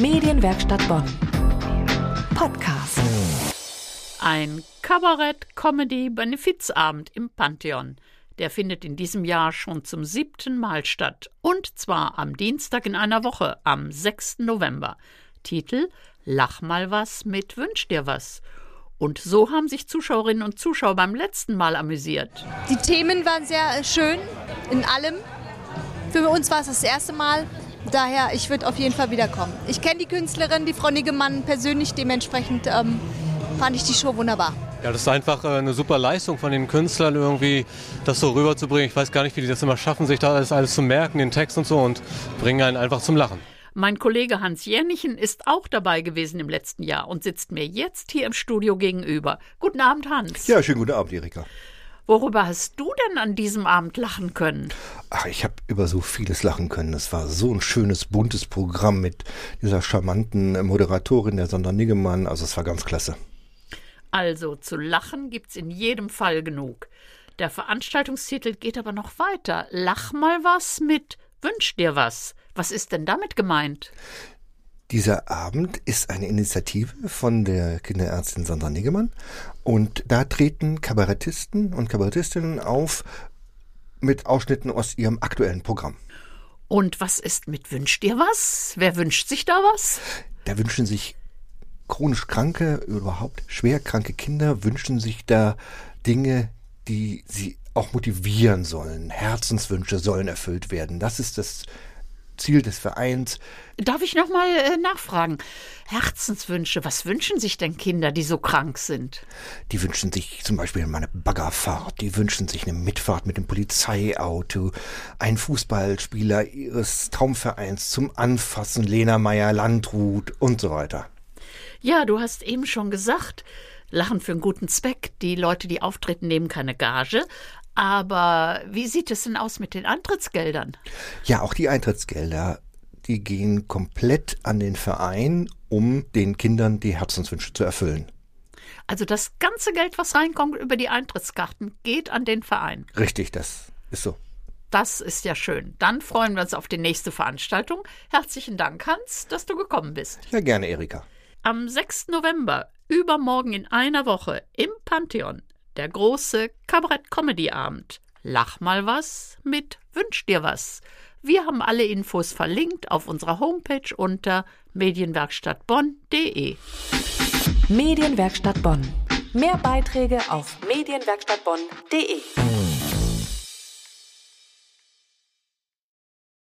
Medienwerkstatt Bonn. Podcast. Ein Kabarett-Comedy-Benefizabend im Pantheon. Der findet in diesem Jahr schon zum siebten Mal statt. Und zwar am Dienstag in einer Woche, am 6. November. Titel Lach mal was mit Wünsch dir was. Und so haben sich Zuschauerinnen und Zuschauer beim letzten Mal amüsiert. Die Themen waren sehr schön in allem. Für uns war es das erste Mal. Daher, ich würde auf jeden Fall wiederkommen. Ich kenne die Künstlerin, die Frau Niggemann, persönlich. Dementsprechend ähm, fand ich die Show wunderbar. Ja, das ist einfach äh, eine super Leistung von den Künstlern, irgendwie das so rüberzubringen. Ich weiß gar nicht, wie die das immer schaffen, sich da alles, alles zu merken, den Text und so, und bringen einen einfach zum Lachen. Mein Kollege Hans Jennichen ist auch dabei gewesen im letzten Jahr und sitzt mir jetzt hier im Studio gegenüber. Guten Abend, Hans. Ja, schönen guten Abend, Erika. Worüber hast du denn an diesem Abend lachen können? Ach, ich habe über so vieles lachen können. Es war so ein schönes, buntes Programm mit dieser charmanten Moderatorin, der Sonder Niggemann. Also es war ganz klasse. Also zu lachen gibt's in jedem Fall genug. Der Veranstaltungstitel geht aber noch weiter. Lach mal was mit Wünsch dir was. Was ist denn damit gemeint? Dieser Abend ist eine Initiative von der Kinderärztin Sandra Niggemann und da treten Kabarettisten und Kabarettistinnen auf mit Ausschnitten aus ihrem aktuellen Programm. Und was ist mit Wünsch dir was? Wer wünscht sich da was? Da wünschen sich chronisch kranke, überhaupt schwer kranke Kinder, wünschen sich da Dinge, die sie auch motivieren sollen. Herzenswünsche sollen erfüllt werden. Das ist das Ziel des Vereins. Darf ich noch mal äh, nachfragen? Herzenswünsche, was wünschen sich denn Kinder, die so krank sind? Die wünschen sich zum Beispiel mal eine Baggerfahrt, die wünschen sich eine Mitfahrt mit dem Polizeiauto, einen Fußballspieler ihres Traumvereins zum Anfassen, Lena Meyer Landrut und so weiter. Ja, du hast eben schon gesagt, Lachen für einen guten Zweck. Die Leute, die auftreten, nehmen keine Gage. Aber wie sieht es denn aus mit den Eintrittsgeldern? Ja, auch die Eintrittsgelder, die gehen komplett an den Verein, um den Kindern die Herzenswünsche zu erfüllen. Also das ganze Geld, was reinkommt über die Eintrittskarten, geht an den Verein. Richtig, das ist so. Das ist ja schön. Dann freuen wir uns auf die nächste Veranstaltung. Herzlichen Dank, Hans, dass du gekommen bist. Ja, gerne, Erika. Am 6. November, übermorgen in einer Woche, im Pantheon, der große Kabarett-Comedy-Abend. Lach mal was mit Wünsch dir was. Wir haben alle Infos verlinkt auf unserer Homepage unter medienwerkstattbonn.de. Medienwerkstatt Bonn. Mehr Beiträge auf medienwerkstattbonn.de.